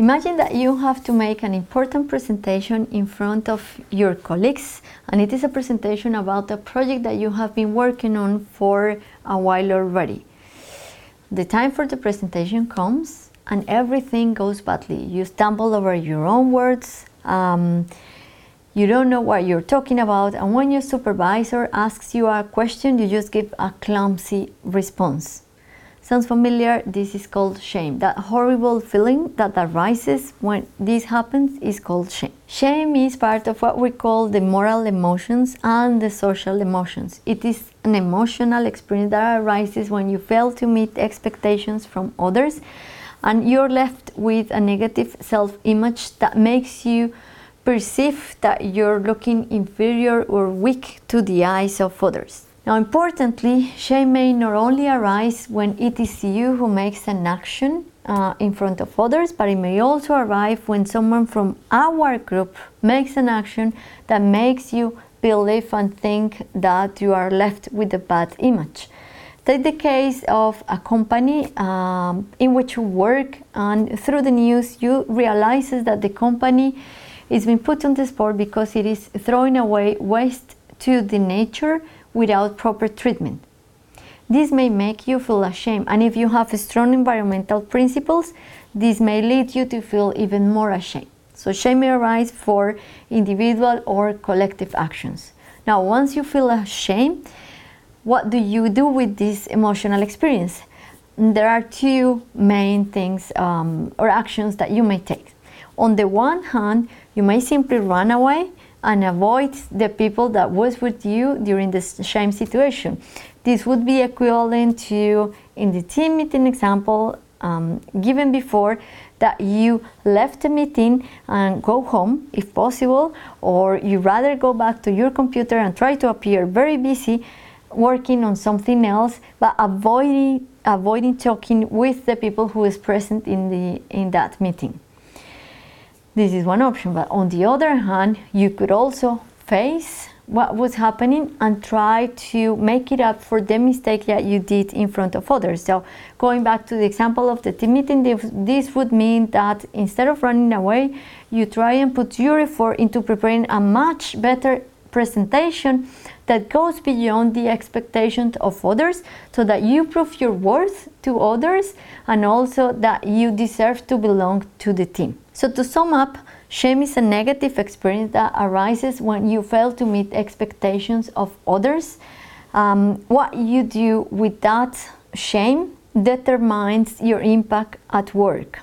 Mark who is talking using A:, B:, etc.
A: Imagine that you have to make an important presentation in front of your colleagues, and it is a presentation about a project that you have been working on for a while already. The time for the presentation comes, and everything goes badly. You stumble over your own words, um, you don't know what you're talking about, and when your supervisor asks you a question, you just give a clumsy response. Sounds familiar? This is called shame. That horrible feeling that arises when this happens is called shame. Shame is part of what we call the moral emotions and the social emotions. It is an emotional experience that arises when you fail to meet expectations from others and you're left with a negative self image that makes you perceive that you're looking inferior or weak to the eyes of others. Now, importantly, shame may not only arise when it is you who makes an action uh, in front of others, but it may also arrive when someone from our group makes an action that makes you believe and think that you are left with a bad image. Take the case of a company um, in which you work, and through the news, you realize that the company is being put on the spot because it is throwing away waste to the nature without proper treatment. This may make you feel ashamed, and if you have strong environmental principles, this may lead you to feel even more ashamed. So, shame may arise for individual or collective actions. Now, once you feel ashamed, what do you do with this emotional experience? There are two main things um, or actions that you may take. On the one hand, you may simply run away and avoid the people that was with you during the shame situation. This would be equivalent to in the team meeting example um, given before that you left the meeting and go home if possible or you rather go back to your computer and try to appear very busy working on something else but avoiding avoiding talking with the people who is present in the in that meeting this is one option, but on the other hand, you could also face what was happening and try to make it up for the mistake that you did in front of others. So, going back to the example of the team meeting, this would mean that instead of running away, you try and put your effort into preparing a much better presentation that goes beyond the expectations of others so that you prove your worth to others and also that you deserve to belong to the team. So, to sum up, shame is a negative experience that arises when you fail to meet expectations of others. Um, what you do with that shame determines your impact at work.